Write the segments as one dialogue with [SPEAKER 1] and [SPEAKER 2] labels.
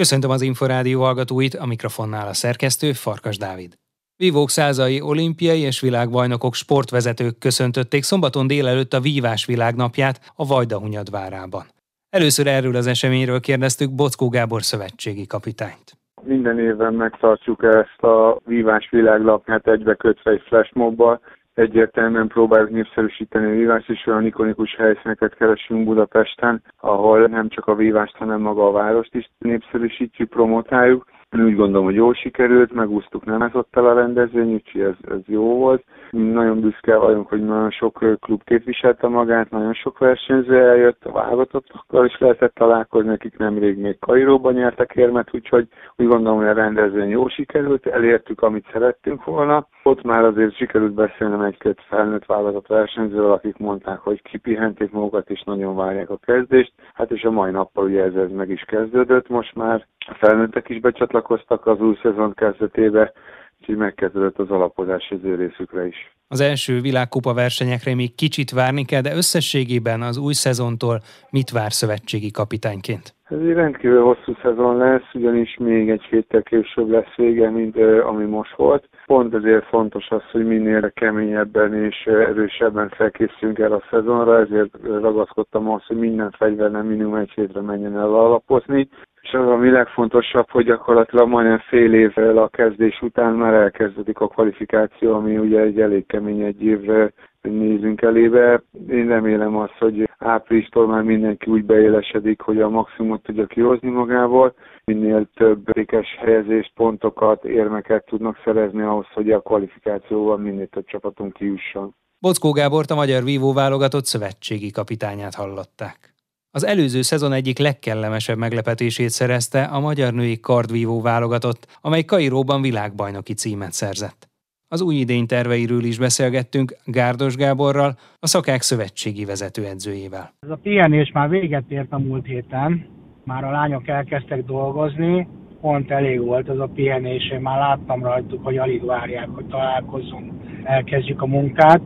[SPEAKER 1] Köszöntöm az Inforádió hallgatóit, a mikrofonnál a szerkesztő Farkas Dávid. Vívók százai olimpiai és világbajnokok sportvezetők köszöntötték szombaton délelőtt a Vívás világnapját a Vajdahunyad várában. Először erről az eseményről kérdeztük Bockó Gábor szövetségi kapitányt.
[SPEAKER 2] Minden évben megtartjuk ezt a Vívás világnapját egybekötve egy flashmobbal, egyértelműen próbáljuk népszerűsíteni a vívást, és olyan ikonikus helyszíneket keresünk Budapesten, ahol nem csak a vívást, hanem maga a várost is népszerűsítjük, promotáljuk. Én úgy gondolom, hogy jól sikerült, megúsztuk nem ez ott a rendezvény, úgyhogy ez, ez jó volt. Nagyon büszke vagyunk, hogy nagyon sok klub képviselte magát, nagyon sok versenyző eljött, a válogatottakkal is lehetett találkozni, akik nemrég még Kairóban nyertek érmet, úgyhogy úgy gondolom, hogy a rendezvény jó sikerült, elértük, amit szerettünk volna. Ott már azért sikerült beszélnem egy-két felnőtt válogatott versenyzővel, akik mondták, hogy kipihenték magukat és nagyon várják a kezdést. Hát és a mai nappal ugye ez, ez meg is kezdődött, most már a felnőttek is becsatlakoztak az új szezon kezdetébe, úgyhogy megkezdődött az alapozás az ő részükre is.
[SPEAKER 1] Az első világkupa versenyekre még kicsit várni kell, de összességében az új szezontól mit vár szövetségi kapitányként?
[SPEAKER 2] Ez egy rendkívül hosszú szezon lesz, ugyanis még egy héttel később lesz vége, mint ami most volt. Pont ezért fontos az, hogy minél keményebben és erősebben felkészülünk el a szezonra, ezért ragaszkodtam ahhoz, hogy minden fegyver nem minimum egy hétre menjen el alapozni. És az, ami legfontosabb, hogy gyakorlatilag majdnem fél évvel a kezdés után már elkezdődik a kvalifikáció, ami ugye egy elég kemény egy évre nézünk elébe. Én remélem azt, hogy áprilistól már mindenki úgy beélesedik, hogy a maximumot tudja kihozni magából, minél több értékes helyezést, pontokat, érmeket tudnak szerezni ahhoz, hogy a kvalifikációval minél több csapatunk kijusson.
[SPEAKER 1] Bockó Gábort a magyar vívó válogatott szövetségi kapitányát hallották. Az előző szezon egyik legkellemesebb meglepetését szerezte a magyar női kardvívó válogatott, amely Kairóban világbajnoki címet szerzett. Az új idény terveiről is beszélgettünk Gárdos Gáborral, a szakák szövetségi vezetőedzőjével.
[SPEAKER 3] Ez a pihenés már véget ért a múlt héten, már a lányok elkezdtek dolgozni, pont elég volt ez a pihenés, én már láttam rajtuk, hogy alig várják, hogy találkozzunk, elkezdjük a munkát,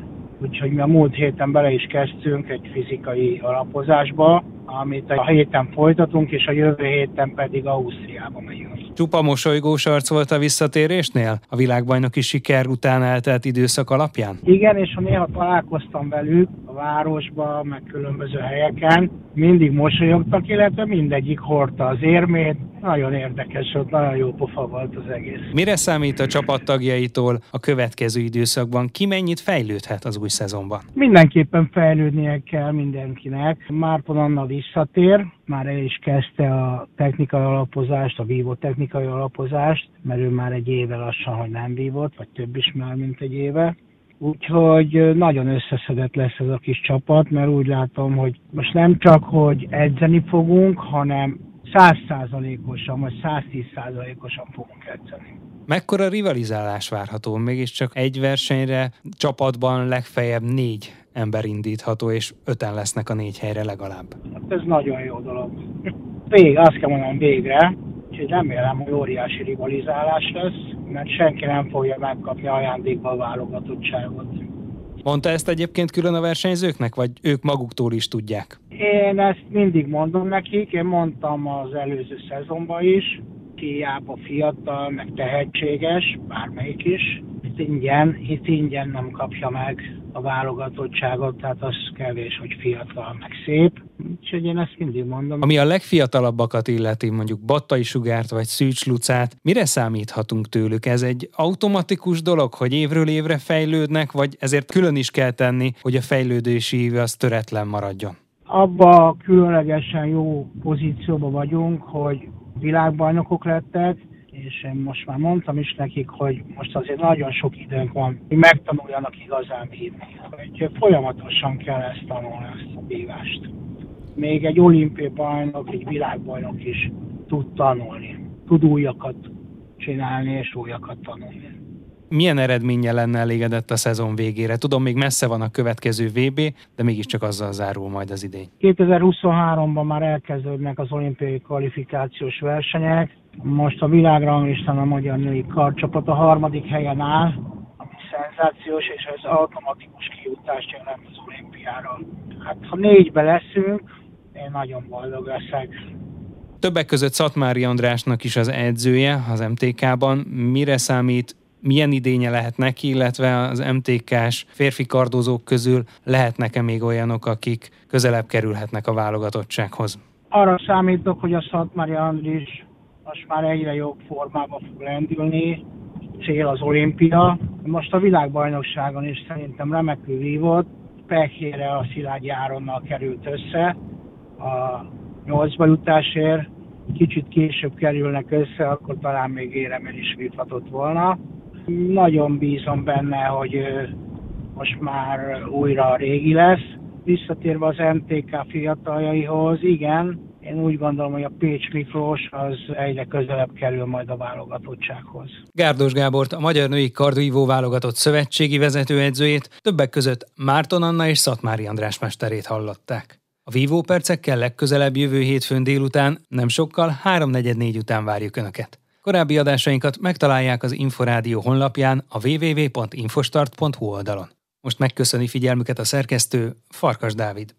[SPEAKER 3] úgyhogy mi a múlt héten bele is kezdtünk egy fizikai alapozásba, amit a héten folytatunk, és a jövő héten pedig Ausztriába megyünk.
[SPEAKER 1] Csupa mosolygós arc volt a visszatérésnél? A világbajnoki siker után eltelt időszak alapján?
[SPEAKER 3] Igen, és ha néha találkoztam velük a városban, meg különböző helyeken, mindig mosolyogtak, illetve mindegyik hordta az érmét. Nagyon érdekes volt, nagyon jó pofa volt az egész.
[SPEAKER 1] Mire számít a csapattagjaitól a következő időszakban? Ki mennyit fejlődhet az új szezonban?
[SPEAKER 3] Mindenképpen fejlődnie kell mindenkinek. Márton Anna visszatér, már el is kezdte a technikai alapozást, a vívó technikai alapozást, mert ő már egy éve lassan, hogy nem vívott, vagy több is már, mint egy éve. Úgyhogy nagyon összeszedett lesz ez a kis csapat, mert úgy látom, hogy most nem csak, hogy edzeni fogunk, hanem százszázalékosan, vagy 110 százalékosan fogunk edzeni.
[SPEAKER 1] Mekkora rivalizálás várható? Mégiscsak egy versenyre csapatban legfeljebb négy ember indítható, és öten lesznek a négy helyre legalább.
[SPEAKER 3] Hát ez nagyon jó dolog. Vég, azt kell mondanom végre, úgyhogy remélem, hogy óriási rivalizálás lesz, mert senki nem fogja megkapni ajándékba a válogatottságot.
[SPEAKER 1] Mondta ezt egyébként külön a versenyzőknek, vagy ők maguktól is tudják?
[SPEAKER 3] Én ezt mindig mondom nekik, én mondtam az előző szezonban is, hiába fiatal, meg tehetséges, bármelyik is, itt ingyen, itt ingyen nem kapja meg a válogatottságot, tehát az kevés, hogy fiatal, meg szép. Úgyhogy én ezt mindig mondom.
[SPEAKER 1] Ami a legfiatalabbakat illeti, mondjuk Battai Sugárt vagy Szűcs Lucát, mire számíthatunk tőlük? Ez egy automatikus dolog, hogy évről évre fejlődnek, vagy ezért külön is kell tenni, hogy a fejlődési íve az töretlen maradjon?
[SPEAKER 3] Abba különlegesen jó pozícióban vagyunk, hogy világbajnokok lettek, és most már mondtam is nekik, hogy most azért nagyon sok időnk van, hogy megtanuljanak igazán bírni. Hogy folyamatosan kell ezt tanulni, ezt a bívást. Még egy olimpiai bajnok, egy világbajnok is tud tanulni. Tud újakat csinálni és újakat tanulni
[SPEAKER 1] milyen eredménye lenne elégedett a szezon végére? Tudom, még messze van a következő VB, de mégiscsak azzal zárul majd az idény.
[SPEAKER 3] 2023-ban már elkezdődnek az olimpiai kvalifikációs versenyek. Most a világranglistán a magyar női karcsapat a harmadik helyen áll, ami szenzációs, és ez automatikus kijutást jelent az olimpiára. Hát ha négybe leszünk, én nagyon boldog leszek
[SPEAKER 1] Többek között Szatmári Andrásnak is az edzője az MTK-ban. Mire számít, milyen idénye lehet neki, illetve az MTK-s férfi kardozók közül lehetnek-e még olyanok, akik közelebb kerülhetnek a válogatottsághoz?
[SPEAKER 3] Arra számítok, hogy a Szatmári Andris most már egyre jobb formában fog lendülni, cél az olimpia. Most a világbajnokságon is szerintem remekül vívott, pekére a Szilágyi Áronnal került össze a nyolcba jutásért, kicsit később kerülnek össze, akkor talán még éremel is vívhatott volna. Nagyon bízom benne, hogy most már újra régi lesz. Visszatérve az MTK fiataljaihoz, igen, én úgy gondolom, hogy a Pécs Miklós az egyre közelebb kerül majd a válogatottsághoz.
[SPEAKER 1] Gárdos Gábort, a Magyar Női Kardvívó válogatott szövetségi vezetőedzőjét, többek között Márton Anna és Szatmári András mesterét hallották. A vívó percekkel legközelebb jövő hétfőn délután, nem sokkal, 3.44 után várjuk Önöket. Korábbi adásainkat megtalálják az Inforádió honlapján a www.infostart.hu oldalon. Most megköszöni figyelmüket a szerkesztő Farkas Dávid.